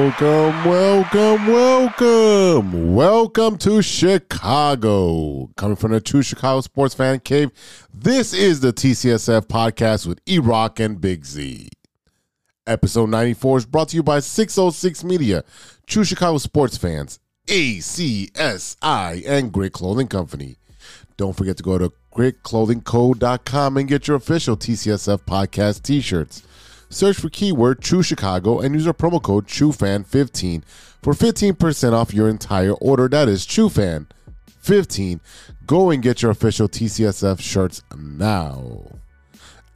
Welcome, welcome, welcome. Welcome to Chicago. Coming from the True Chicago Sports Fan Cave, this is the TCSF podcast with E Rock and Big Z. Episode 94 is brought to you by 606 Media, True Chicago Sports Fans, ACSI, and Grit Clothing Company. Don't forget to go to gritclothingco.com and get your official TCSF podcast t shirts. Search for keyword True Chicago and use our promo code TrueFan15 for 15% off your entire order. That is TrueFan15. Go and get your official TCSF shirts now.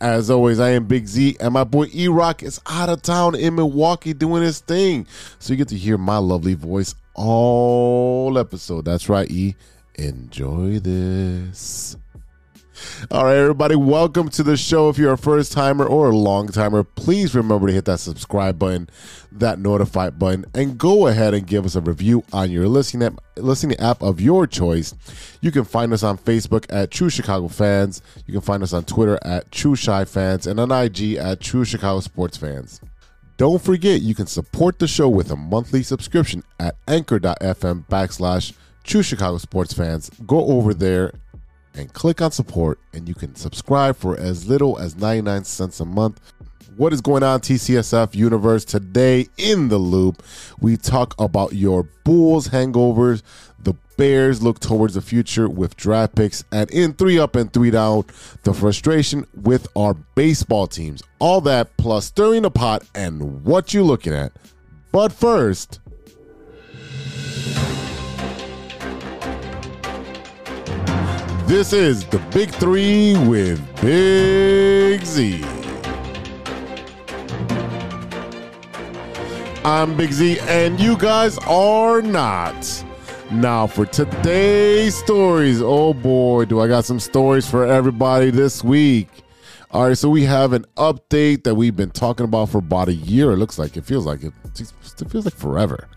As always, I am Big Z, and my boy E Rock is out of town in Milwaukee doing his thing. So you get to hear my lovely voice all episode. That's right, E. Enjoy this. All right, everybody, welcome to the show. If you're a first timer or a long timer, please remember to hit that subscribe button, that notify button, and go ahead and give us a review on your listening app, listening app of your choice. You can find us on Facebook at True Chicago Fans. You can find us on Twitter at True Chi Fans and on IG at True Chicago Sports Fans. Don't forget, you can support the show with a monthly subscription at anchor.fm backslash True Chicago Sports Fans. Go over there and click on support, and you can subscribe for as little as 99 cents a month. What is going on, TCSF universe? Today in the loop, we talk about your Bulls hangovers. The Bears look towards the future with draft picks, and in three up and three down, the frustration with our baseball teams. All that plus stirring the pot and what you looking at. But first, This is the Big Three with Big Z. I'm Big Z, and you guys are not. Now, for today's stories, oh boy, do I got some stories for everybody this week. All right, so we have an update that we've been talking about for about a year. It looks like it feels like it, it feels like forever.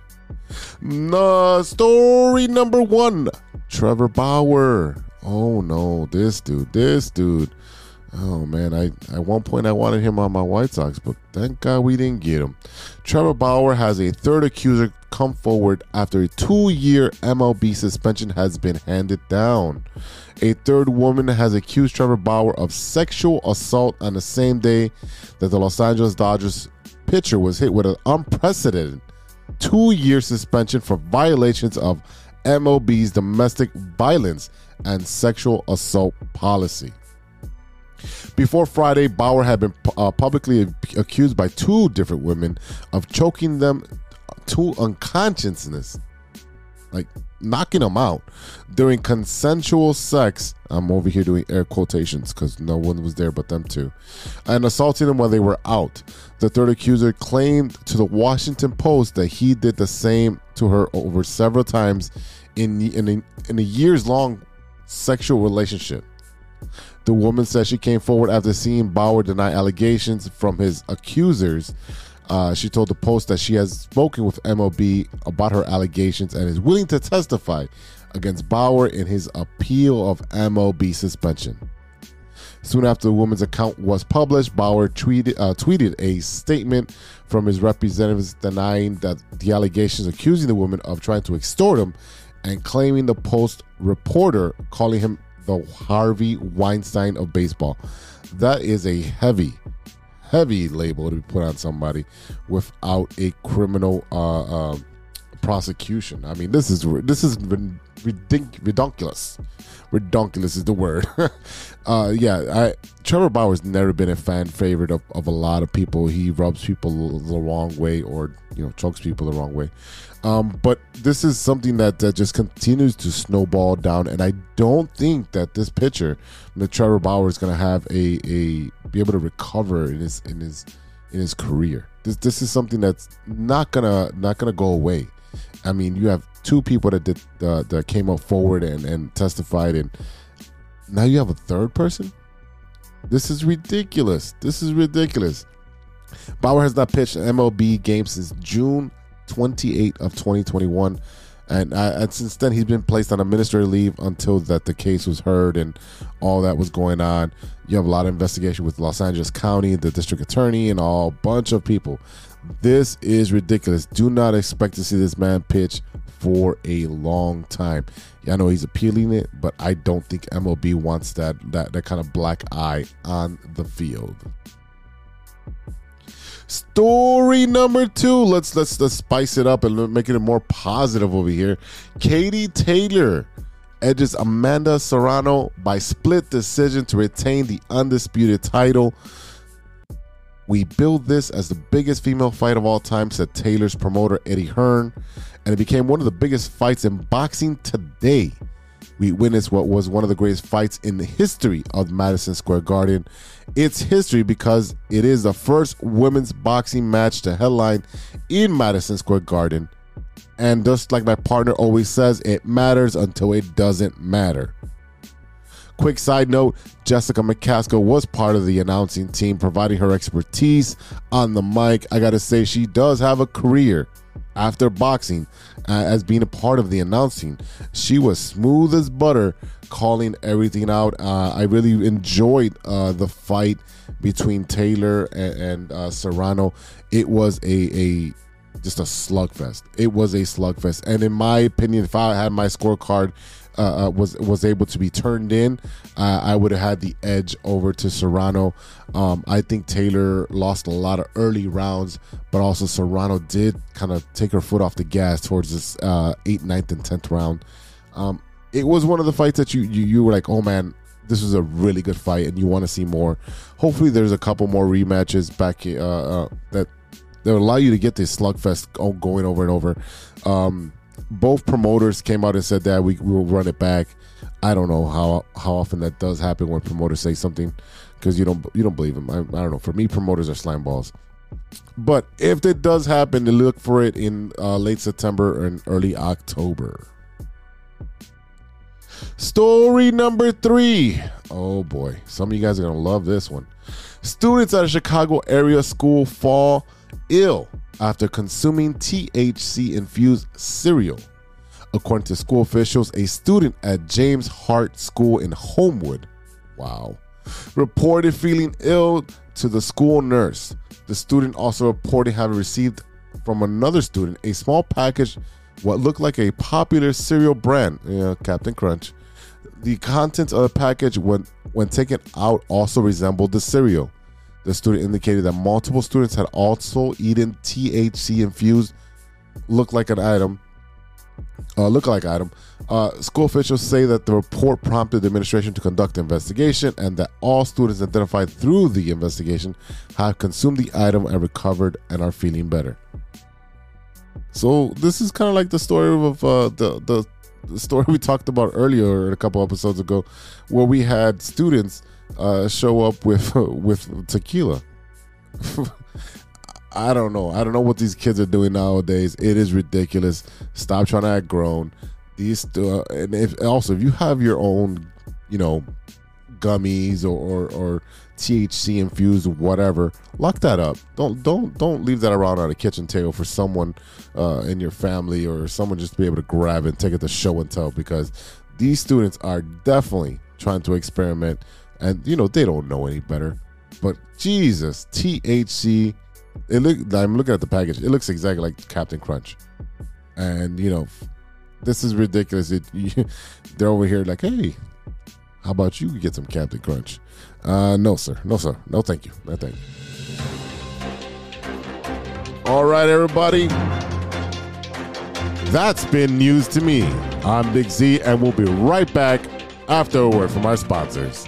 No, uh, story number one Trevor Bauer oh no, this dude, this dude. Oh man, I at one point I wanted him on my White Sox, but thank God we didn't get him. Trevor Bauer has a third accuser come forward after a two-year MLB suspension has been handed down. A third woman has accused Trevor Bauer of sexual assault on the same day that the Los Angeles Dodgers pitcher was hit with an unprecedented two-year suspension for violations of MLB's domestic violence and sexual assault policy. Before Friday, Bauer had been uh, publicly accused by two different women of choking them to unconsciousness, like knocking them out during consensual sex. I'm over here doing air quotations because no one was there but them two, and assaulting them while they were out. The third accuser claimed to the Washington Post that he did the same to her over several times in in a, in a years long sexual relationship. The woman says she came forward after seeing Bauer deny allegations from his accusers. Uh, she told the Post that she has spoken with MLB about her allegations and is willing to testify against Bauer in his appeal of MLB suspension. Soon after the woman's account was published, Bauer tweeted, uh, tweeted a statement from his representatives denying that the allegations accusing the woman of trying to extort him and claiming the Post reporter calling him the Harvey Weinstein of baseball. That is a heavy, heavy label to be put on somebody without a criminal uh, uh, prosecution. I mean, this is this is ridiculous. Ridiculous is the word. uh, yeah, I, Trevor Bauer's never been a fan favorite of, of a lot of people. He rubs people the wrong way or you know chokes people the wrong way. Um, but this is something that, that just continues to snowball down, and I don't think that this pitcher, the Trevor Bauer, is going to have a, a be able to recover in his in his in his career. This this is something that's not gonna not gonna go away. I mean, you have two people that did uh, that came up forward and, and testified, and now you have a third person. This is ridiculous. This is ridiculous. Bauer has not pitched an MLB game since June 28 of 2021 and, and since then he's been placed on administrative leave until that the case was heard and all that was going on you have a lot of investigation with los angeles county the district attorney and all bunch of people this is ridiculous do not expect to see this man pitch for a long time yeah, i know he's appealing it but i don't think mlb wants that that, that kind of black eye on the field Story number two. Let's let's let's spice it up and make it more positive over here. Katie Taylor edges Amanda Serrano by split decision to retain the undisputed title. We build this as the biggest female fight of all time, said Taylor's promoter Eddie Hearn, and it became one of the biggest fights in boxing today we witnessed what was one of the greatest fights in the history of Madison Square Garden. It's history because it is the first women's boxing match to headline in Madison Square Garden. And just like my partner always says, it matters until it doesn't matter. Quick side note Jessica McCaskill was part of the announcing team, providing her expertise on the mic. I gotta say, she does have a career after boxing uh, as being a part of the announcing. She was smooth as butter, calling everything out. Uh, I really enjoyed uh, the fight between Taylor and, and uh, Serrano. It was a, a just a slugfest. It was a slugfest, and in my opinion, if I had my scorecard uh, uh, was was able to be turned in, uh, I would have had the edge over to Serrano. Um, I think Taylor lost a lot of early rounds, but also Serrano did kind of take her foot off the gas towards this uh, eighth, ninth, and tenth round. Um, it was one of the fights that you, you you were like, oh man, this was a really good fight, and you want to see more. Hopefully, there's a couple more rematches back uh, uh, that that allow you to get this slugfest going over and over. Um, both promoters came out and said that we, will run it back. I don't know how how often that does happen when promoters say something because you don't you don't believe them. I, I, don't know. For me, promoters are slime balls. But if it does happen, look for it in uh, late September and early October. Story number three. Oh boy, some of you guys are gonna love this one. Students at a Chicago area school fall ill after consuming THC infused cereal. According to school officials, a student at James Hart School in Homewood, wow, reported feeling ill to the school nurse. The student also reported having received from another student a small package, what looked like a popular cereal brand, Captain Crunch. The contents of the package, when when taken out, also resembled the cereal. The student indicated that multiple students had also eaten THC infused look like an item. Uh, look like item. Uh, school officials say that the report prompted the administration to conduct an investigation and that all students identified through the investigation have consumed the item and recovered and are feeling better. So this is kind of like the story of uh, the, the the story we talked about earlier a couple episodes ago, where we had students uh, show up with with tequila. I don't know. I don't know what these kids are doing nowadays. It is ridiculous. Stop trying to act grown. These uh, and if also if you have your own, you know, gummies or, or, or THC infused whatever, lock that up. Don't don't don't leave that around on a kitchen table for someone uh, in your family or someone just to be able to grab it and take it to show and tell because these students are definitely trying to experiment and you know they don't know any better. But Jesus, THC. It look. I'm looking at the package. It looks exactly like Captain Crunch, and you know, this is ridiculous. It, you, they're over here like, hey, how about you get some Captain Crunch? Uh, no, sir. No, sir. No, thank you. No, thank you. All right, everybody. That's been news to me. I'm Big Z, and we'll be right back after a word from our sponsors.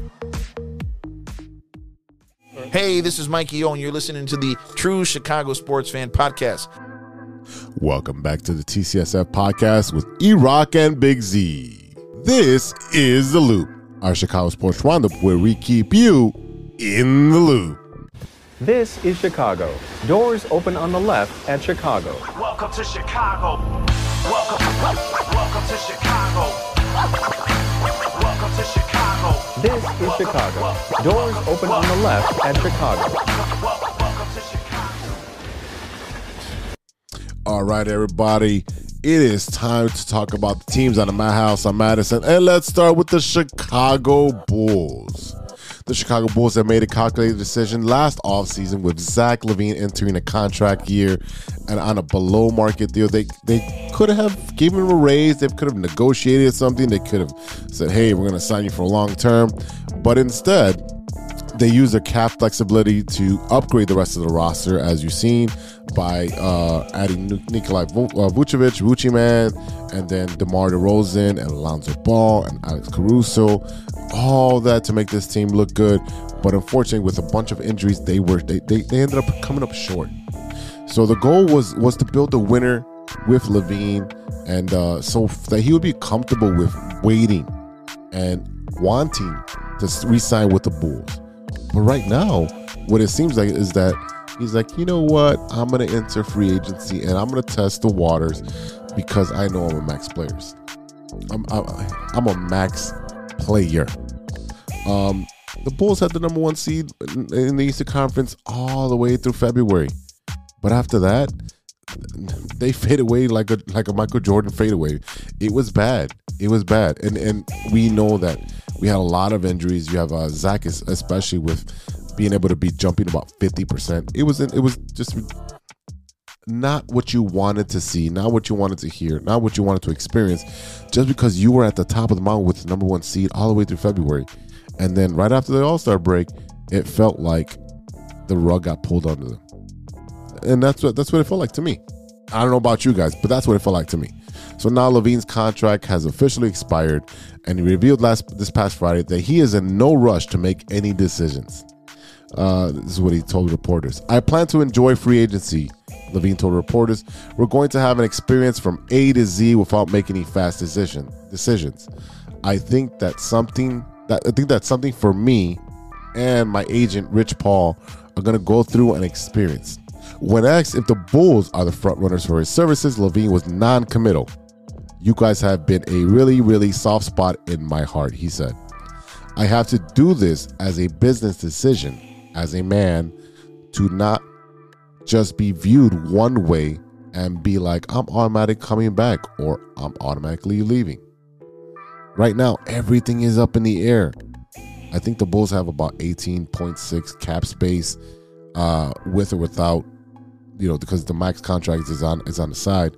Hey, this is Mikey O, and you're listening to the True Chicago Sports Fan Podcast. Welcome back to the TCSF podcast with E Rock and Big Z. This is The Loop, our Chicago Sports Roundup, where we keep you in the loop. This is Chicago. Doors open on the left at Chicago. Welcome to Chicago. Welcome, welcome to Chicago. Welcome to Chicago. This is Chicago. Doors open on the left at Chicago. All right, everybody. It is time to talk about the teams out of my house on Madison. And let's start with the Chicago Bulls. The Chicago Bulls have made a calculated decision last offseason with Zach LaVine entering a contract year and on a below market deal. They they could have given him a raise. They could have negotiated something. They could have said, hey, we're going to sign you for a long term. But instead, they use their cap flexibility to upgrade the rest of the roster, as you've seen, by uh, adding Nikolai uh, Vucevic, Vucci Man, and then DeMar DeRozan and Alonzo Ball and Alex Caruso. All that to make this team look good. But unfortunately, with a bunch of injuries, they were they, they, they ended up coming up short. So the goal was was to build a winner with LaVine, and uh, so that he would be comfortable with waiting and wanting to re-sign with the Bulls. But right now, what it seems like is that he's like, you know what? I'm gonna enter free agency and I'm gonna test the waters because I know I'm a max player. I'm I'm, I'm a max player. Um, the Bulls had the number one seed in the Eastern Conference all the way through February, but after that, they fade away like a like a Michael Jordan fadeaway. It was bad. It was bad, and and we know that we had a lot of injuries. You have uh, Zach, especially with being able to be jumping about fifty percent. It was it was just not what you wanted to see, not what you wanted to hear, not what you wanted to experience. Just because you were at the top of the mountain with the number one seed all the way through February, and then right after the All Star break, it felt like the rug got pulled under them, and that's what that's what it felt like to me. I don't know about you guys, but that's what it felt like to me. So now LaVine's contract has officially expired, and he revealed last this past Friday that he is in no rush to make any decisions. Uh, this is what he told reporters. I plan to enjoy free agency. LaVine told reporters, "We're going to have an experience from A to Z without making any fast decision decisions. I think that something that I think that's something for me and my agent Rich Paul are going to go through an experience." When asked if the Bulls are the front runners for his services, LaVine was non-committal. You guys have been a really, really soft spot in my heart, he said. I have to do this as a business decision, as a man, to not just be viewed one way and be like, I'm automatic coming back or I'm automatically leaving. Right now, everything is up in the air. I think the Bulls have about 18.6 cap space uh, with or without, you know, because the max contract is on is on the side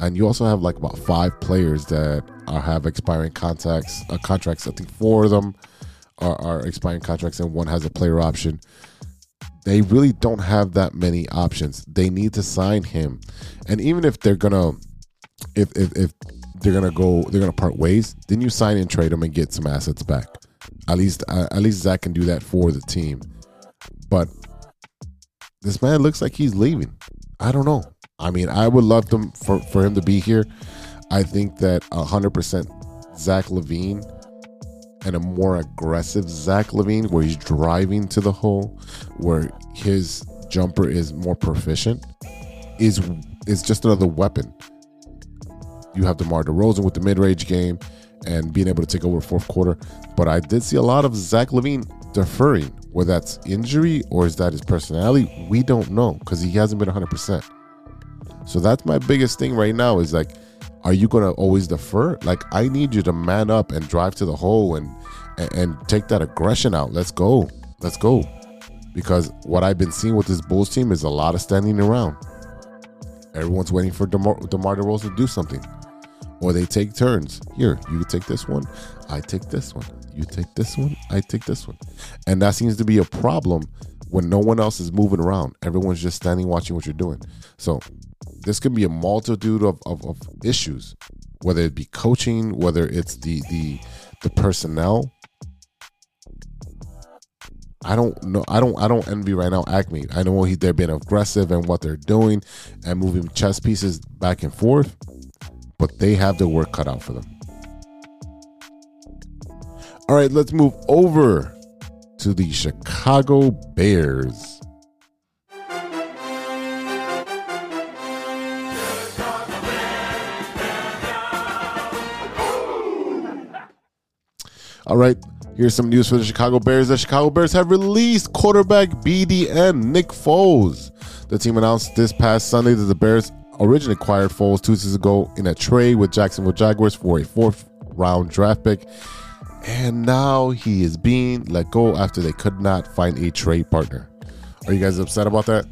and you also have like about five players that are have expiring contracts. Uh, contracts. I think four of them are, are expiring contracts, and one has a player option. They really don't have that many options. They need to sign him, and even if they're gonna, if if, if they're gonna go, they're gonna part ways. Then you sign and trade him and get some assets back. At least, uh, at least Zach can do that for the team. But this man looks like he's leaving. I don't know. I mean, I would love them for, for him to be here. I think that 100% Zach LaVine and a more aggressive Zach LaVine where he's driving to the hole, where his jumper is more proficient, is is just another weapon. You have DeMar DeRozan with the mid range game, and being able to take over fourth quarter. But I did see a lot of Zach LaVine deferring. Whether that's injury or is that his personality, we don't know because he hasn't been 100%. So that's my biggest thing right now is like, are you going to always defer? Like, I need you to man up and drive to the hole and, and, and take that aggression out. Let's go. Let's go. Because what I've been seeing with this Bulls team is a lot of standing around. Everyone's waiting for DeMar, DeMar DeRozan to do something. Or they take turns. Here, you take this one. I take this one. You take this one. I take this one. And that seems to be a problem when no one else is moving around. Everyone's just standing watching what you're doing. So this could be a multitude of, of, of issues, whether it be coaching, whether it's the the the personnel. I don't know. I don't. I don't envy right now. AKME. I know he, they're being aggressive and what they're doing and moving chess pieces back and forth, but they have their work cut out for them. All right, let's move over to the Chicago Bears. All right, here's some news for the Chicago Bears. The Chicago Bears have released quarterback BDN Nick Foles. The team announced this past Sunday that the Bears originally acquired Foles two seasons ago in a trade with Jacksonville Jaguars for a fourth round draft pick. And now he is being let go after they could not find a trade partner. Are you guys upset about that?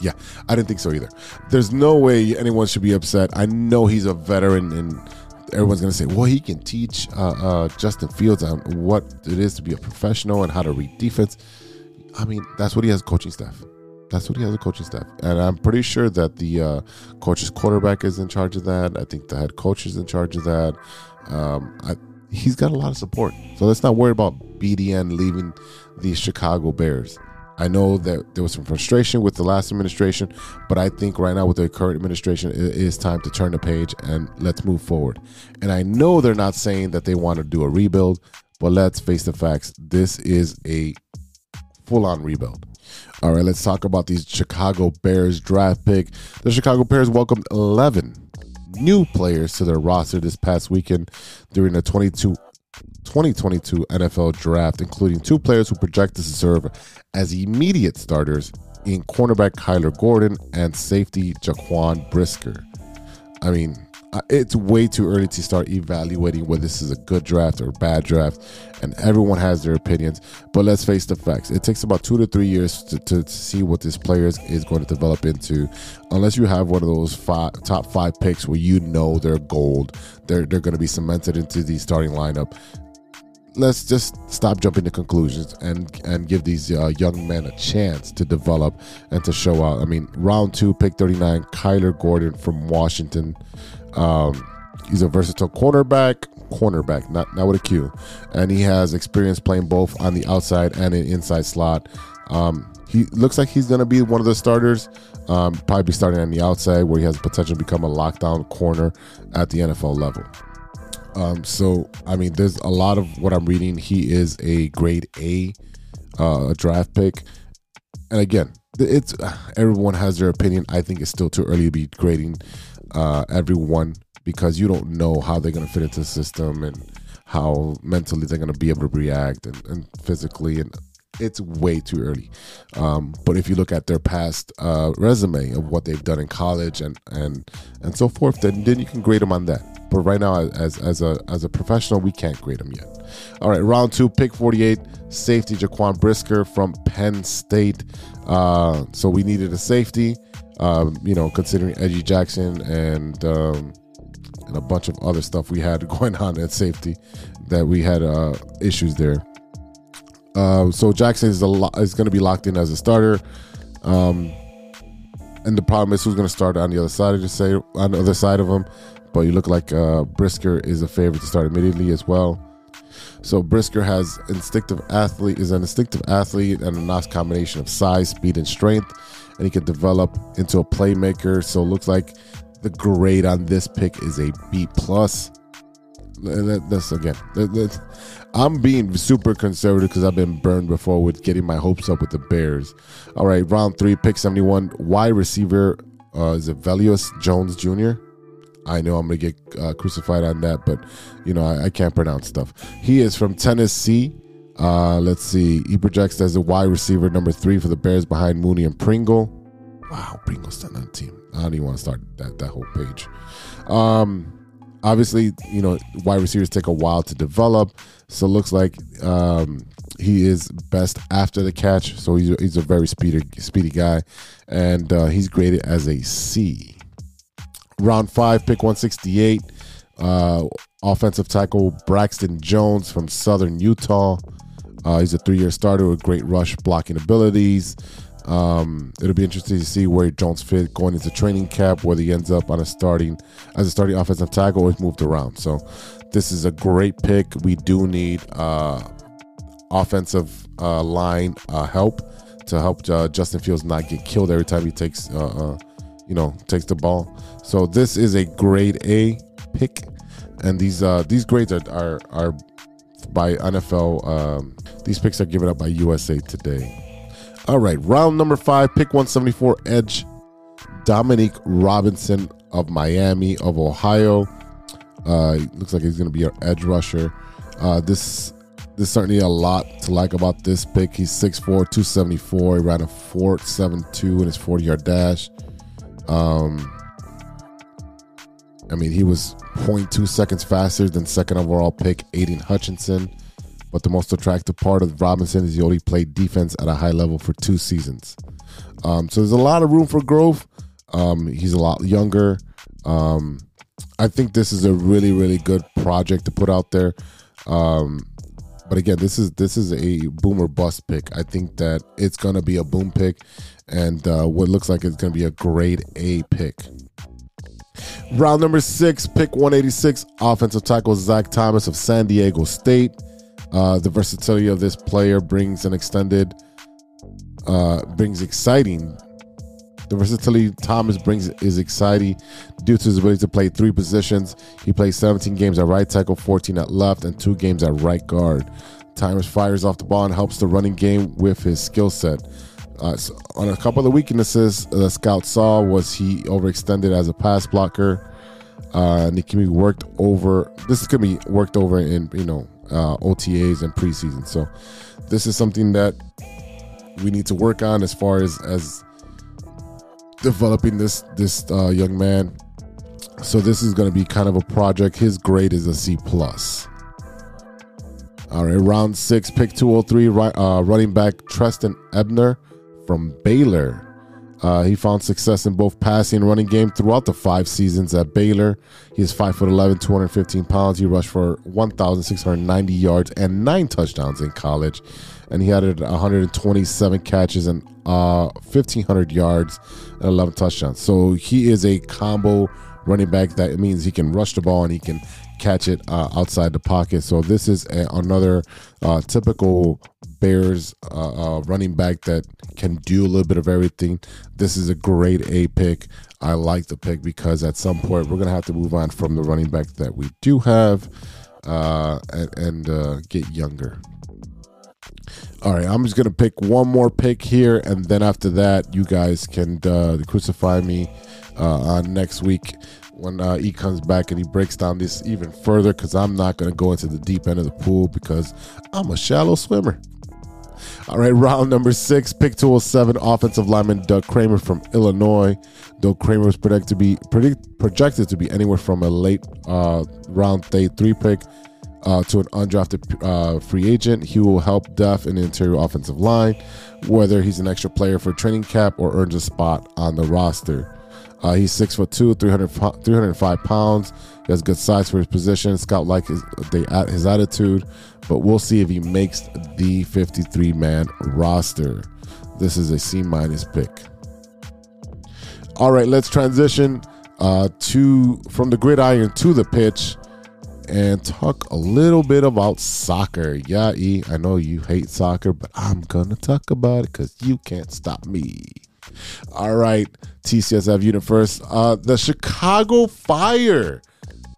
Yeah, I didn't think so either. There's no way anyone should be upset. I know he's a veteran, and everyone's gonna say, "Well, he can teach uh, uh, Justin Fields on what it is to be a professional and how to read defense." I mean, that's what he has coaching staff. That's what he has a coaching staff, and I'm pretty sure that the uh, coach's quarterback is in charge of that. I think the head coach is in charge of that. Um, I, he's got a lot of support, so let's not worry about BDN leaving the Chicago Bears. I know that there was some frustration with the last administration, but I think right now with the current administration, it is time to turn the page and let's move forward. And I know they're not saying that they want to do a rebuild, but let's face the facts. This is a full on rebuild. All right, let's talk about these Chicago Bears draft pick. The Chicago Bears welcomed 11 new players to their roster this past weekend during the 22 2022 NFL draft, including two players who projected to serve as immediate starters in cornerback Kyler Gordon and safety Jaquan Brisker. I mean, it's way too early to start evaluating whether this is a good draft or a bad draft, and everyone has their opinions. But let's face the facts: it takes about two to three years to, to see what this player is, is going to develop into, unless you have one of those five, top five picks where you know they're gold, they're they're going to be cemented into the starting lineup. Let's just stop jumping to conclusions and and give these uh, young men a chance to develop and to show out. I mean, round two, pick thirty nine, Kyler Gordon from Washington. Um, he's a versatile cornerback, cornerback, not not with a Q, and he has experience playing both on the outside and an inside slot. Um, he looks like he's going to be one of the starters. Um, probably be starting on the outside, where he has potential to become a lockdown corner at the NFL level. Um, so, I mean, there's a lot of what I'm reading. He is a grade A uh, draft pick, and again, it's everyone has their opinion. I think it's still too early to be grading uh, everyone because you don't know how they're going to fit into the system and how mentally they're going to be able to react and, and physically and it's way too early. Um, but if you look at their past uh, resume of what they've done in college and and and so forth, then then you can grade them on that. But right now, as as a as a professional, we can't grade them yet. All right, round two, pick forty eight, safety Jaquan Brisker from Penn State. Uh, so we needed a safety. Um, you know, considering Eddie Jackson and um, and a bunch of other stuff we had going on at safety, that we had uh, issues there. Uh, so Jackson is, lo- is going to be locked in as a starter. Um, and the problem is who's going to start on the other side of the say on the other side of him. But you look like uh, Brisker is a favorite to start immediately as well. So Brisker has instinctive athlete is an instinctive athlete and a nice combination of size, speed, and strength, and he can develop into a playmaker. So it looks like the grade on this pick is a B plus. That's again. I'm being super conservative because I've been burned before with getting my hopes up with the Bears. All right, round three, pick 71, wide receiver uh, is it Jones Jr. I know I'm gonna get uh, crucified on that, but you know I, I can't pronounce stuff. He is from Tennessee. Uh, let's see. He projects as a wide receiver number three for the Bears behind Mooney and Pringle. Wow, Pringle's still on the team. I don't even want to start that that whole page. Um, obviously, you know, wide receivers take a while to develop. So it looks like um, he is best after the catch. So he's a, he's a very speedy speedy guy, and uh, he's graded as a C. Round five, pick 168. Uh, offensive tackle Braxton Jones from Southern Utah. Uh, he's a three-year starter with great rush blocking abilities. Um, it'll be interesting to see where Jones fit going into training camp, whether he ends up on a starting as a starting offensive tackle or he's moved around. So this is a great pick. We do need uh, offensive uh, line uh, help to help uh, Justin Fields not get killed every time he takes uh, uh, you know takes the ball. So this is a grade A pick, and these these grades are are, are by NFL. Um, these picks are given up by USA Today. All right, round number five, pick 174, edge Dominique Robinson of Miami of Ohio. Uh, looks like he's going to be our edge rusher. Uh, this there's certainly a lot to like about this pick. He's 6'4", 274. He ran a 4.72 in his 40 yard dash. Um, I mean, he was 0.2 seconds faster than second overall pick Aidan Hutchinson. But the most attractive part of Robinson is he only played defense at a high level for two seasons. Um, so there's a lot of room for growth. Um, he's a lot younger. Um, I think this is a really, really good project to put out there. Um, but again, this is this is a boomer bust pick. I think that it's gonna be a boom pick, and uh, what looks like it's gonna be a grade A pick. Round number six, pick 186, offensive tackle Zach Thomas of San Diego State. Uh, the versatility of this player brings an extended, uh, brings exciting. The versatility Thomas brings is exciting due to his ability to play three positions. He plays 17 games at right tackle, 14 at left, and two games at right guard. Thomas fires off the ball and helps the running game with his skill set. Uh, so on a couple of the weaknesses the scout saw was he overextended as a pass blocker. Uh, and it can be worked over. This is to be worked over in you know uh, OTAs and preseason. So this is something that we need to work on as far as as developing this this uh, young man. So this is going to be kind of a project. His grade is a C plus. All right, round six, pick 203, right, uh, running back Trestan Ebner from Baylor. Uh, he found success in both passing and running game throughout the five seasons at Baylor. He is 5'11, 215 pounds. He rushed for 1,690 yards and nine touchdowns in college. And he had 127 catches and uh, 1,500 yards and 11 touchdowns. So he is a combo running back. That means he can rush the ball and he can catch it uh, outside the pocket. So this is a, another uh, typical Bears uh, uh, running back that can do a little bit of everything. This is a great A pick. I like the pick because at some point we're gonna have to move on from the running back that we do have uh, and, and uh, get younger. All right, I'm just gonna pick one more pick here, and then after that, you guys can crucify me on next week when uh, he comes back and he breaks down this even further because I'm not going to go into the deep end of the pool because I'm a shallow swimmer. All right, round number six, pick 207, offensive lineman Doug Kramer from Illinois. Doug Kramer was projected to be predict, projected to be anywhere from a late uh, round day three pick uh, to an undrafted uh, free agent. He will help depth in the interior offensive line, whether he's an extra player for training cap or earns a spot on the roster. Uh, he's six foot two, 300, 305 pounds. He has good size for his position. Scout like his his attitude, but we'll see if he makes the 53 man roster. This is a C minus pick. All right, let's transition uh, to from the gridiron to the pitch and talk a little bit about soccer. Yeah, E, I know you hate soccer, but I'm gonna talk about it because you can't stop me. All right, TCSF unit first. Uh, the Chicago Fire.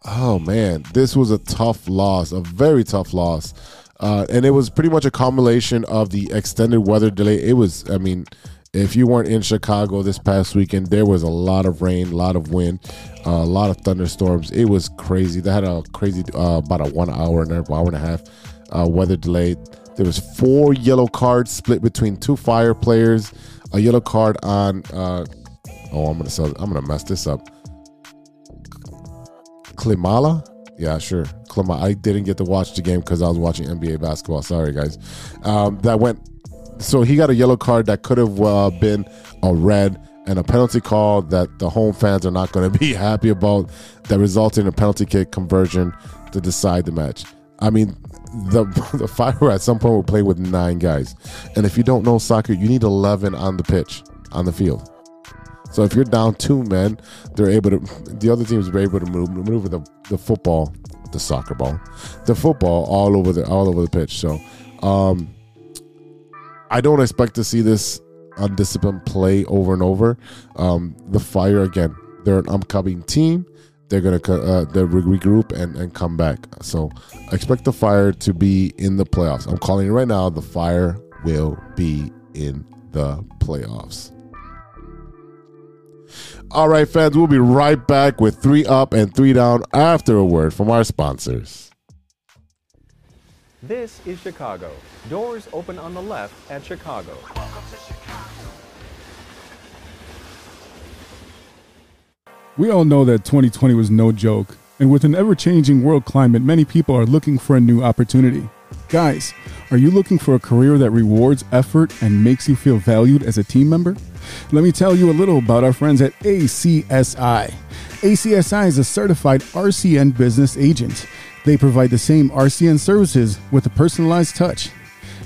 Oh man, this was a tough loss, a very tough loss. Uh, and it was pretty much a combination of the extended weather delay. It was, I mean, If you weren't in Chicago this past weekend, there was a lot of rain, a lot of wind, uh, a lot of thunderstorms. It was crazy. They had a crazy uh, about a one hour and a hour and a half uh, weather delay. There was four yellow cards split between two fire players. A yellow card on. Uh, oh, I'm gonna sell, I'm gonna mess this up. Klimala. Yeah, sure. Klimala. I didn't get to watch the game because I was watching NBA basketball. Sorry, guys. Um, that went. So he got a yellow card that could have uh, been a red and a penalty call that the home fans are not going to be happy about. That resulted in a penalty kick conversion to decide the match. I mean, the the Fire at some point will play with nine guys, and if you don't know soccer, you need eleven on the pitch on the field. So if you're down two men, they're able to. The other teams are able to move, maneuver the, the football, the soccer ball, the football all over the all over the pitch. So, um, I don't expect to see this undisciplined play over and over. Um, the Fire again, they're an upcoming team. They're gonna uh, they regroup and, and come back. So I expect the Fire to be in the playoffs. I'm calling it right now. The Fire will be in the playoffs. All right, fans, we'll be right back with three up and three down after a word from our sponsors. This is Chicago. Doors open on the left at Chicago. Welcome to Chicago. We all know that 2020 was no joke, and with an ever changing world climate, many people are looking for a new opportunity. Guys, are you looking for a career that rewards effort and makes you feel valued as a team member? Let me tell you a little about our friends at ACSI. ACSI is a certified RCN business agent. They provide the same RCN services with a personalized touch.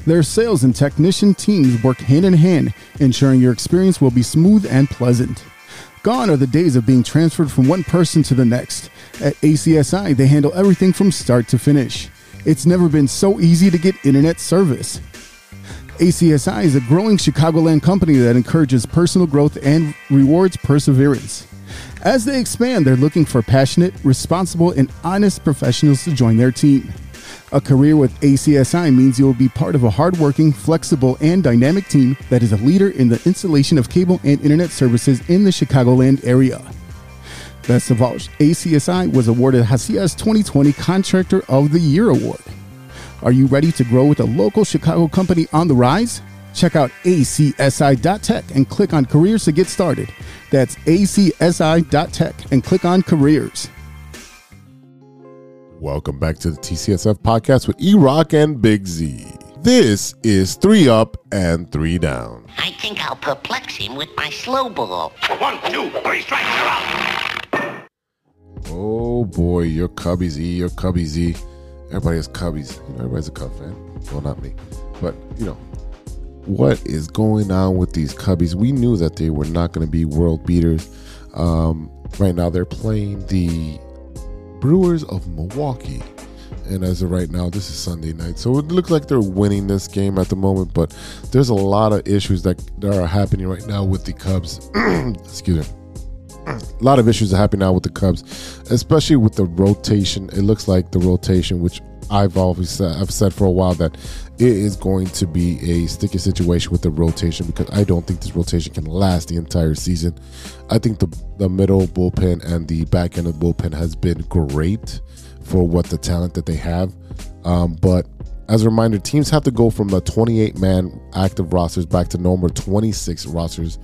Their sales and technician teams work hand in hand, ensuring your experience will be smooth and pleasant. Gone are the days of being transferred from one person to the next. At ACSI, they handle everything from start to finish. It's never been so easy to get internet service. ACSI is a growing Chicagoland company that encourages personal growth and rewards perseverance. As they expand, they're looking for passionate, responsible, and honest professionals to join their team. A career with ACSI means you will be part of a hardworking, flexible, and dynamic team that is a leader in the installation of cable and internet services in the Chicagoland area. Best of all, ACSI was awarded Hacias 2020 Contractor of the Year award. Are you ready to grow with a local Chicago company on the rise? Check out acsi.tech and click on careers to get started. That's acsi.tech and click on careers. Welcome back to the TCSF podcast with E Rock and Big Z. This is three up and three down. I think I'll perplex him with my slow ball. One, two, three strikes, you're out. Oh boy, your Cubbies E, your Cubbies E. Everybody has Cubbies. You know, everybody's a Cub fan. Well, not me, but you know, what is going on with these Cubbies? We knew that they were not going to be world beaters. Um, right now, they're playing the Brewers of Milwaukee. And as of right now, this is Sunday night. So it looks like they're winning this game at the moment, but there's a lot of issues that, that are happening right now with the Cubs. Excuse me. A lot of issues are happening now with the Cubs, especially with the rotation. It looks like the rotation, which I've always said, I've said for a while that it is going to be a sticky situation with the rotation because I don't think this rotation can last the entire season. I think the the middle bullpen and the back end of the bullpen has been great for what the talent that they have, um, but as a reminder, teams have to go from the 28 man active rosters back to no more 26 rosters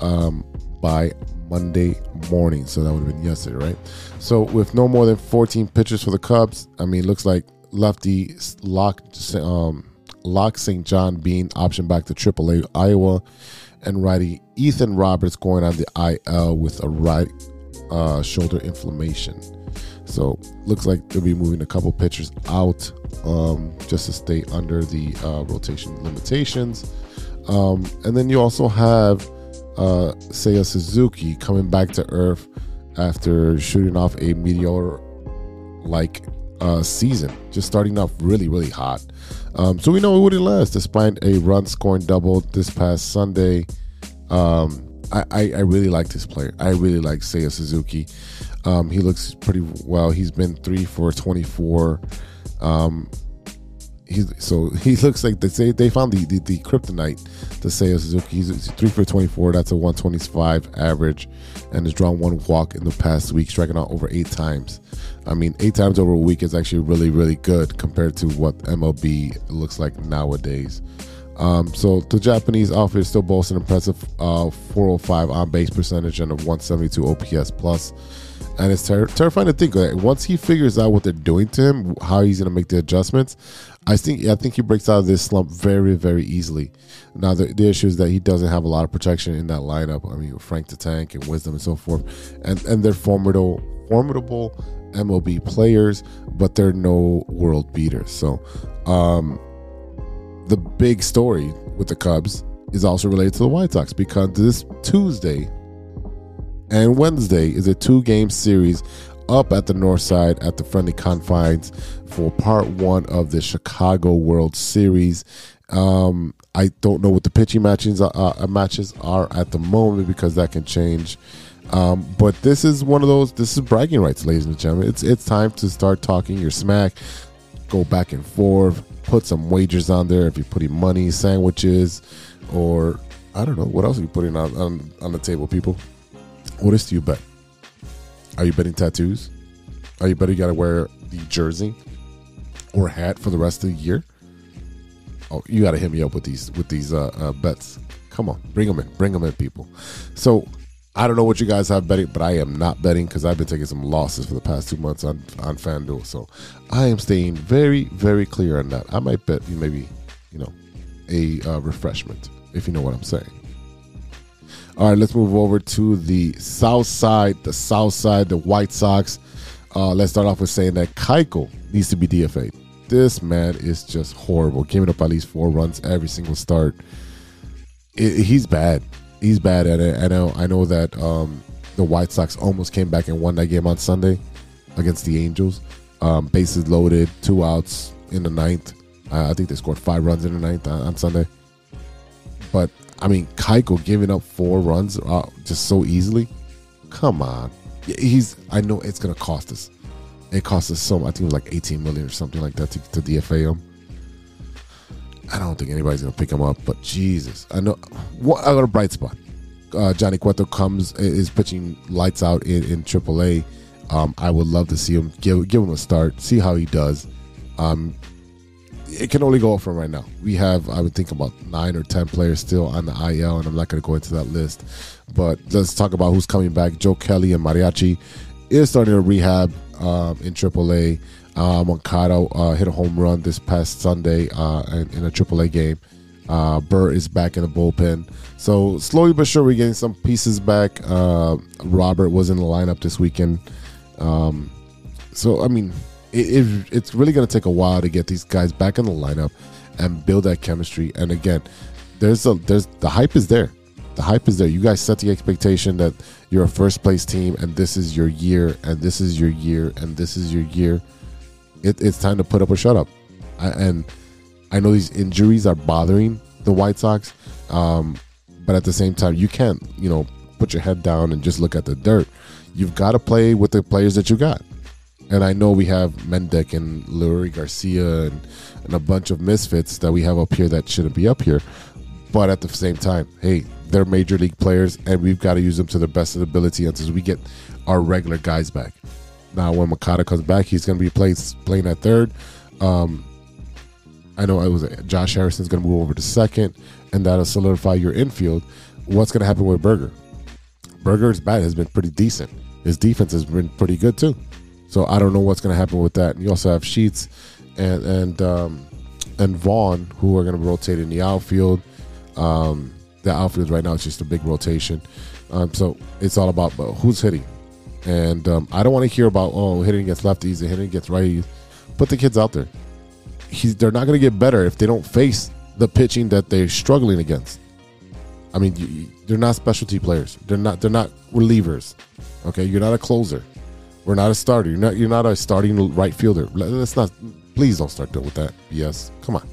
um, by Monday morning. So that would have been yesterday, right? So with no more than 14 pitchers for the Cubs, I mean, looks like lefty Locke um, Locke St. John being optioned back to AAA Iowa, and righty Ethan Roberts going on the IL with a right uh, shoulder inflammation. So looks like they'll be moving a couple pitchers out um, just to stay under the uh, rotation limitations. Um, and then you also have uh, Seiya Suzuki coming back to Earth after shooting off a meteor like uh, season, just starting off really, really hot. Um, so we know it wouldn't last despite a run scoring double this past Sunday. Um, I, I, I really like this player. I really like Seiya Suzuki. Um, he looks pretty well. He's been three for 24. Um, he's so he looks like they say they found the the, the kryptonite to Seiya Suzuki. He's, three for twenty four. That's a one twenty five average, and has drawn one walk in the past week, striking out over eight times. I mean, eight times over a week is actually really really good compared to what MLB looks like nowadays. Um, so the Japanese outfit still boasts an impressive uh, 405 on base percentage and a 172 OPS plus. And it's ter- terrifying to think that once he figures out what they're doing to him, how he's going to make the adjustments. I think I think he breaks out of this slump very very easily. Now the, the issue is that he doesn't have a lot of protection in that lineup. I mean Frank the Tank and Wisdom and so forth, and and they're formidable formidable MLB players, but they're no world beaters. So. Um, the big story with the Cubs is also related to the White Sox because this Tuesday and Wednesday is a two game series up at the north side at the friendly confines for part one of the Chicago World Series. Um, I don't know what the pitching matches are, uh, matches are at the moment because that can change. Um, but this is one of those. This is bragging rights, ladies and gentlemen. It's it's time to start talking your smack, go back and forth, put some wagers on there. If you're putting money, sandwiches, or I don't know what else are you putting on on, on the table, people. What is do you bet? Are you betting tattoos? Are you betting you got to wear the jersey or hat for the rest of the year? Oh, you got to hit me up with these with these uh, uh, bets. Come on, bring them in, bring them in, people. So I don't know what you guys have betting, but I am not betting because I've been taking some losses for the past two months on on FanDuel. So I am staying very very clear on that. I might bet you maybe you know a uh, refreshment if you know what I'm saying. All right, let's move over to the south side. The south side, the White Sox. Uh, let's start off with saying that Keuchel needs to be DFA'd. This man is just horrible, giving up at least four runs every single start. It, he's bad. He's bad at it. I know. I know that um, the White Sox almost came back and won that game on Sunday against the Angels. Um, bases loaded, two outs in the ninth. Uh, I think they scored five runs in the ninth on, on Sunday. But I mean, Keuchel giving up four runs uh, just so easily. Come on, he's. I know it's gonna cost us. It cost us so. much. I think it was like 18 million or something like that to, to DFA him. I don't think anybody's gonna pick him up. But Jesus, I know. What I got a bright spot. Uh, Johnny Cueto comes is pitching lights out in in AAA. Um, I would love to see him give give him a start, see how he does. Um, it can only go up from right now. We have, I would think, about nine or ten players still on the IL, and I'm not going to go into that list. But let's talk about who's coming back. Joe Kelly and Mariachi is starting to rehab um, in AAA. Uh, Moncada uh, hit a home run this past Sunday uh, in, in a AAA game. Uh, Burr is back in the bullpen. So slowly but sure, we're getting some pieces back. Uh, Robert was in the lineup this weekend. Um, so I mean, it, it, it's really going to take a while to get these guys back in the lineup and build that chemistry. And again, there's a there's the hype is there. The hype is there. You guys set the expectation that you're a first place team and this is your year and this is your year and this is your year. It, it's time to put up or shut up. I, and I know these injuries are bothering the White Sox, um, but at the same time, you can't you know put your head down and just look at the dirt. You've got to play with the players that you got. And I know we have Mendick and Leury Garcia and, and a bunch of misfits that we have up here that shouldn't be up here. But at the same time, hey, they're major league players, and we've got to use them to the best of ability until we get our regular guys back. Now, when Moncada comes back, he's going to be playing playing at third. Um, I know it was Josh Harrison's going to move over to second, and that'll solidify your infield. What's going to happen with Burger? Burger's bat has been pretty decent. His defense has been pretty good too. So I don't know what's going to happen with that. And you also have Sheets and and um, and Vaughn who are going to rotate in the outfield. Um, the outfield right now is just a big rotation. Um, so it's all about who's hitting. And um, I don't want to hear about oh hitting against lefties and hitting against righties. Put the kids out there. He's, they're not going to get better if they don't face the pitching that they're struggling against. I mean, you, they're not specialty players. They're not. They're not relievers. Okay, you're not a closer. We're not a starter. You're not. You're not a starting right fielder. Let's not. Please don't start with that. Yes, come on.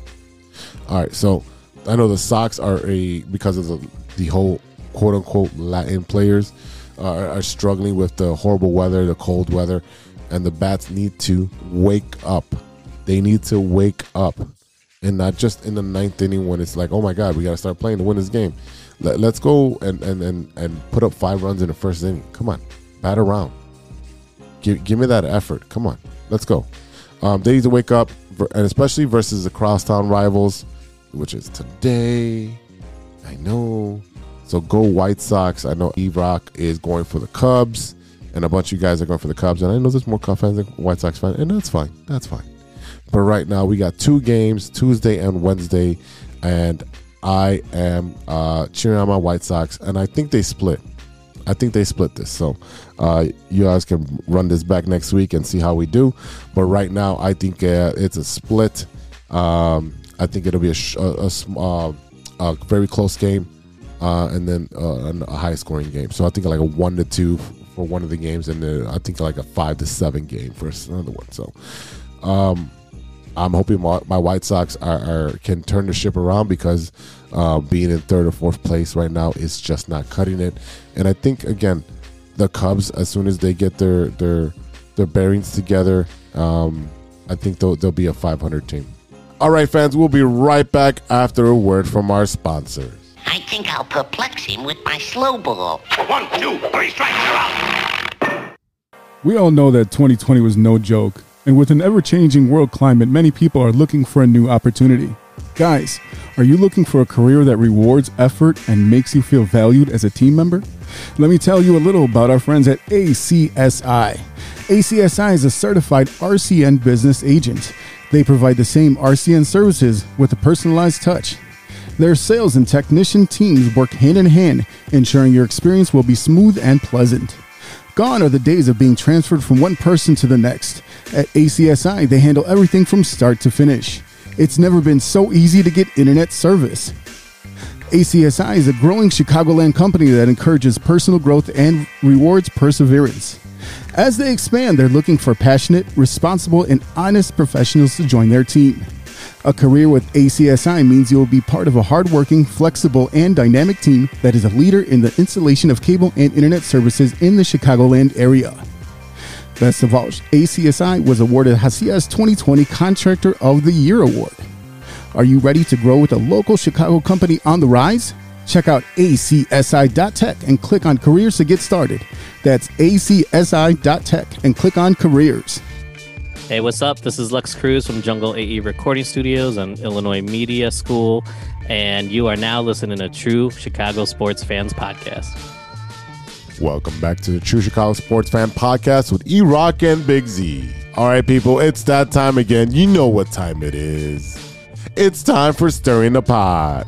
All right. So I know the Sox are a because of the the whole quote unquote Latin players are, are struggling with the horrible weather, the cold weather, and the bats need to wake up. They need to wake up. and not just in the ninth inning when it's like, oh my god, we got to start playing to win this game. Let, let's go and, and and and put up five runs in the first inning. Come on, bat around. Give give me that effort. Come on, let's go. Um, they need to wake up, and especially versus the crosstown rivals, which is today. I know. So go White Sox. I know E Rock is going for the Cubs, and a bunch of you guys are going for the Cubs. And I know there's more Cubs fans than White Sox fans, and that's fine. That's fine. But right now we got two games, Tuesday and Wednesday, and I am uh, cheering on my White Sox, and I think they split. I think they split this. So uh, you guys can run this back next week and see how we do. But right now, I think uh, it's a split. Um, I think it'll be a, a, a, uh, a very close game, uh, and then uh, a high scoring game. So I think like a one to two for one of the games, and then I think like a five to seven game for another one. So. Um, I'm hoping my, my White Sox are, are can turn the ship around because uh, being in third or fourth place right now is just not cutting it. And I think again, the Cubs as soon as they get their their their bearings together, um, I think they'll they'll be a 500 team. All right, fans, we'll be right back after a word from our sponsors. I think I'll perplex him with my slow ball. One, two, three strikes, you're out. We all know that 2020 was no joke, and with an ever changing world climate, many people are looking for a new opportunity. Guys, are you looking for a career that rewards effort and makes you feel valued as a team member? Let me tell you a little about our friends at ACSI. ACSI is a certified RCN business agent. They provide the same RCN services with a personalized touch. Their sales and technician teams work hand in hand, ensuring your experience will be smooth and pleasant. Gone are the days of being transferred from one person to the next. At ACSI, they handle everything from start to finish. It's never been so easy to get internet service. ACSI is a growing Chicagoland company that encourages personal growth and rewards perseverance. As they expand, they're looking for passionate, responsible, and honest professionals to join their team. A career with ACSI means you will be part of a hardworking, flexible, and dynamic team that is a leader in the installation of cable and internet services in the Chicagoland area. Best of all, ACSI was awarded HACIA's 2020 Contractor of the Year award. Are you ready to grow with a local Chicago company on the rise? Check out acsi.tech and click on careers to get started. That's acsi.tech and click on careers. Hey, what's up? This is Lex Cruz from Jungle AE Recording Studios and Illinois Media School, and you are now listening to True Chicago Sports Fans Podcast. Welcome back to the True Chicago Sports Fan Podcast with E Rock and Big Z. All right, people, it's that time again. You know what time it is. It's time for Stirring the Pot.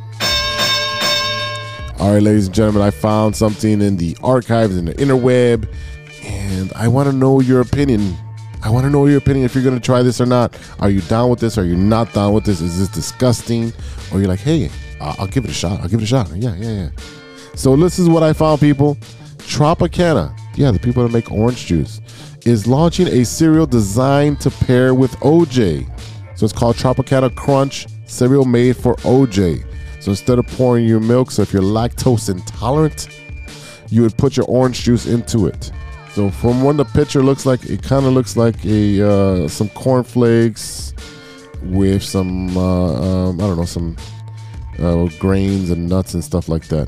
All right, ladies and gentlemen, I found something in the archives in the interweb, and I want to know your opinion. I want to know your opinion if you're going to try this or not. Are you down with this? Are you not down with this? Is this disgusting? Or you're like, hey, I'll give it a shot. I'll give it a shot. Yeah, yeah, yeah. So this is what I found, people. Tropicana, yeah, the people that make orange juice, is launching a cereal designed to pair with OJ. So it's called Tropicana Crunch cereal made for OJ. So instead of pouring your milk, so if you're lactose intolerant, you would put your orange juice into it. So from what the picture looks like, it kind of looks like a uh, some cornflakes with some uh, um, I don't know some uh, grains and nuts and stuff like that.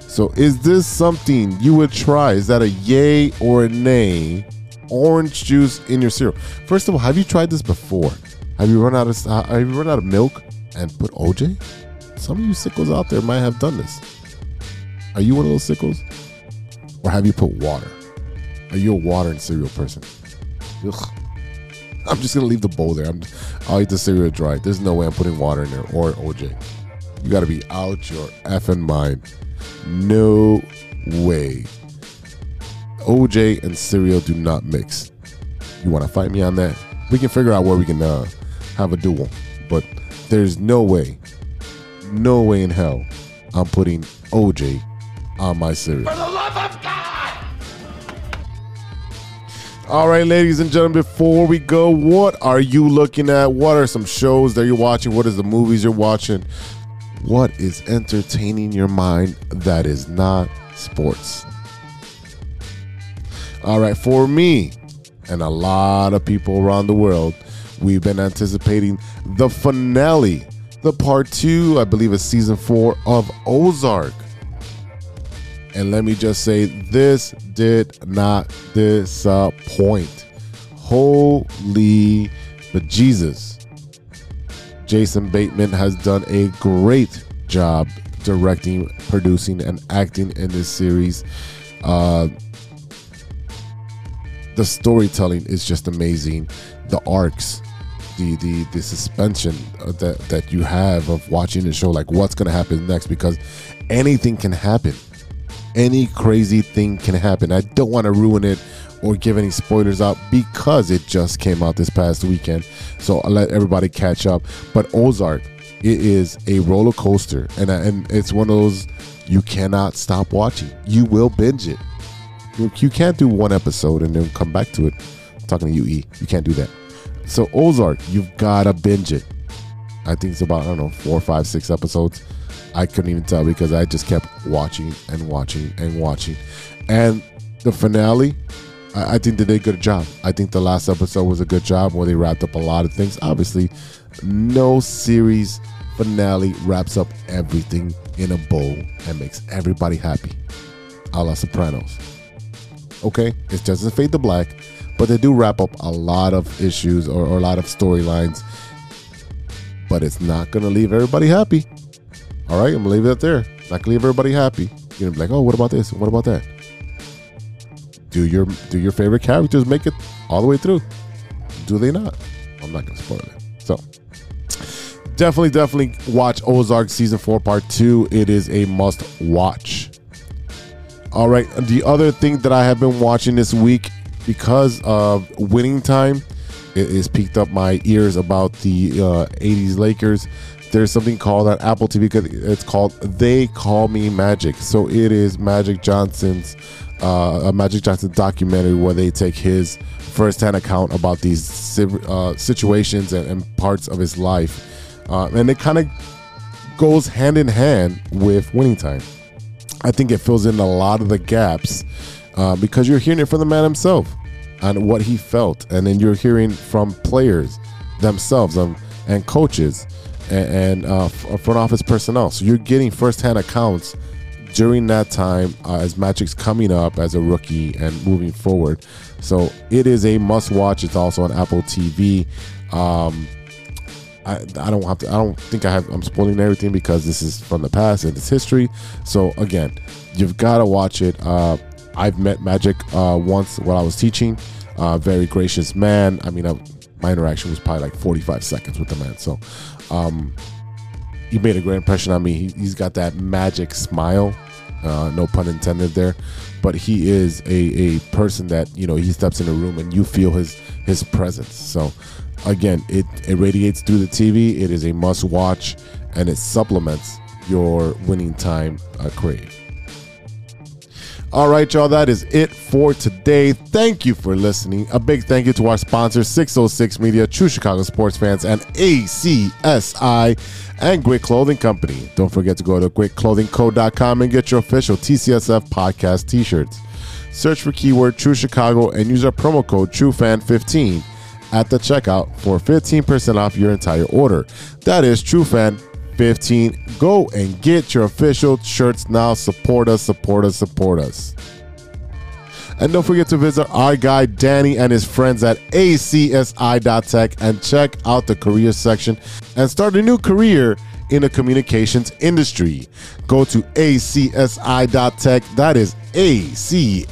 So is this something you would try? Is that a yay or a nay? Orange juice in your cereal. First of all, have you tried this before? Have you run out of have you run out of milk and put OJ? Some of you sickles out there might have done this. Are you one of those sickles? Or have you put water? Are you a water and cereal person? Ugh. I'm just gonna leave the bowl there. I'm, I'll eat the cereal dry. There's no way I'm putting water in there or OJ. You gotta be out your effing mind. No way. OJ and cereal do not mix. You wanna fight me on that? We can figure out where we can uh, have a duel. But there's no way, no way in hell I'm putting OJ on my cereal. For the love of God! All right, ladies and gentlemen, before we go, what are you looking at? What are some shows that you're watching? What is the movies you're watching? What is entertaining your mind that is not sports? All right, for me and a lot of people around the world, we've been anticipating the finale the part two, I believe, is season four of Ozark. And let me just say, this did not disappoint. Holy but Jesus, Jason Bateman has done a great job directing, producing, and acting in this series. Uh, the storytelling is just amazing. The arcs, the the the suspension uh, that that you have of watching the show, like what's gonna happen next, because anything can happen. Any crazy thing can happen. I don't want to ruin it or give any spoilers out because it just came out this past weekend. So I'll let everybody catch up. But Ozark, it is a roller coaster, and uh, and it's one of those you cannot stop watching. You will binge it. You, you can't do one episode and then come back to it. I'm talking to you, E. You can't do that. So Ozark, you've gotta binge it. I think it's about I don't know four, five, six episodes. I couldn't even tell because I just kept watching and watching and watching. And the finale, I, I think they did a good job. I think the last episode was a good job where they wrapped up a lot of things. Obviously, no series finale wraps up everything in a bow and makes everybody happy. A la Sopranos. Okay? It doesn't fade to black, but they do wrap up a lot of issues or, or a lot of storylines. But it's not gonna leave everybody happy. All right, I'm gonna leave it there. Not gonna leave everybody happy. You're gonna be like, oh, what about this? What about that? Do your do your favorite characters make it all the way through? Do they not? I'm not gonna spoil it. So definitely, definitely watch Ozark season four, part two. It is a must watch. All right, the other thing that I have been watching this week because of winning time, it has piqued up my ears about the uh, 80s Lakers. There's something called on Apple TV. Because it's called They Call Me Magic. So it is Magic Johnson's uh, a Magic Johnson documentary where they take his firsthand account about these uh, situations and, and, parts of his life, uh, and it kind of goes hand in hand with Winning Time. I think it fills in a lot of the gaps uh, because you're hearing it from the man himself and what he felt, and then you're hearing from players themselves um, and coaches and, and uh, front office personnel. So you're getting firsthand accounts during that time uh, as Magic's coming up as a rookie and moving forward. So it is a must watch. It's also on Apple TV. Um, I, I don't have to. I don't think I have. I'm spoiling everything because this is from the past and it's history. So again, you've got to watch it. Uh, I've met Magic uh, once while I was teaching. Uh, very gracious man. I mean, I, my interaction was probably like 45 seconds with the man. So um, he made a great impression on me. He, has got that magic smile. Uh, no pun intended there, but he is a, a person that you know he steps in a room and you feel his his presence. So again, it, it radiates through the TV. It is a must watch, and it supplements your winning time uh, crave. All right, y'all, that is it for today. Thank you for listening. A big thank you to our sponsors, 606 Media, True Chicago Sports Fans, and ACSI and Grit Clothing Company. Don't forget to go to gritclothingco.com and get your official TCSF podcast t shirts. Search for keyword True Chicago and use our promo code TrueFan15 at the checkout for 15% off your entire order. That is TrueFan15. Go and get your official shirts now. Support us, support us, support us. And don't forget to visit our guy Danny and his friends at acsi.tech and check out the career section and start a new career in the communications industry. Go to acsi.tech, that is acsi.tech,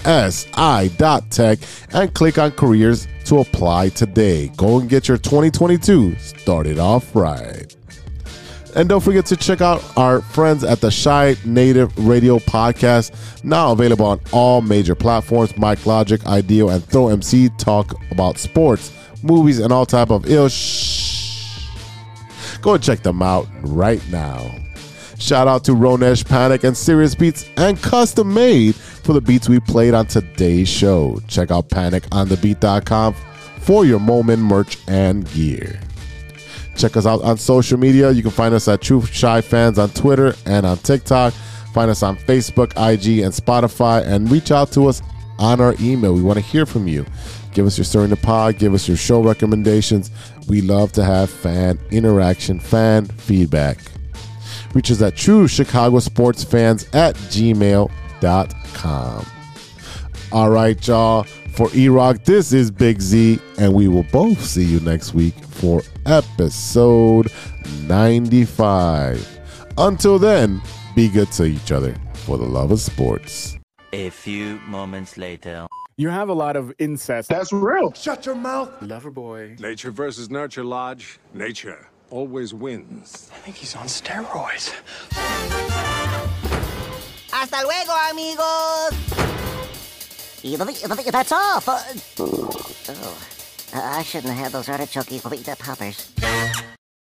and click on careers to apply today. Go and get your 2022 started off right. And don't forget to check out our friends at the Chi Native Radio Podcast, now available on all major platforms. Mike Logic, Ideal, and Throw MC talk about sports, movies, and all type of ill shh. Go and check them out right now. Shout out to Ronesh Panic and Serious Beats and custom made for the beats we played on today's show. Check out paniconthebeat.com for your moment merch and gear. Check us out on social media. You can find us at True Chi Fans on Twitter and on TikTok. Find us on Facebook, IG, and Spotify, and reach out to us on our email. We want to hear from you. Give us your story in the pod. Give us your show recommendations. We love to have fan interaction, fan feedback. Reach us at true Chicago sports fans at gmail.com. All right, y'all. For E Rock, this is Big Z, and we will both see you next week for episode 95. Until then, be good to each other for the love of sports. A few moments later. You have a lot of incest. That's real. Shut your mouth. Lover boy. Nature versus nurture, Lodge. Nature always wins. I think he's on steroids. Hasta luego, amigos. That's all. For... Uh, oh, I shouldn't have had those artichoke poppers.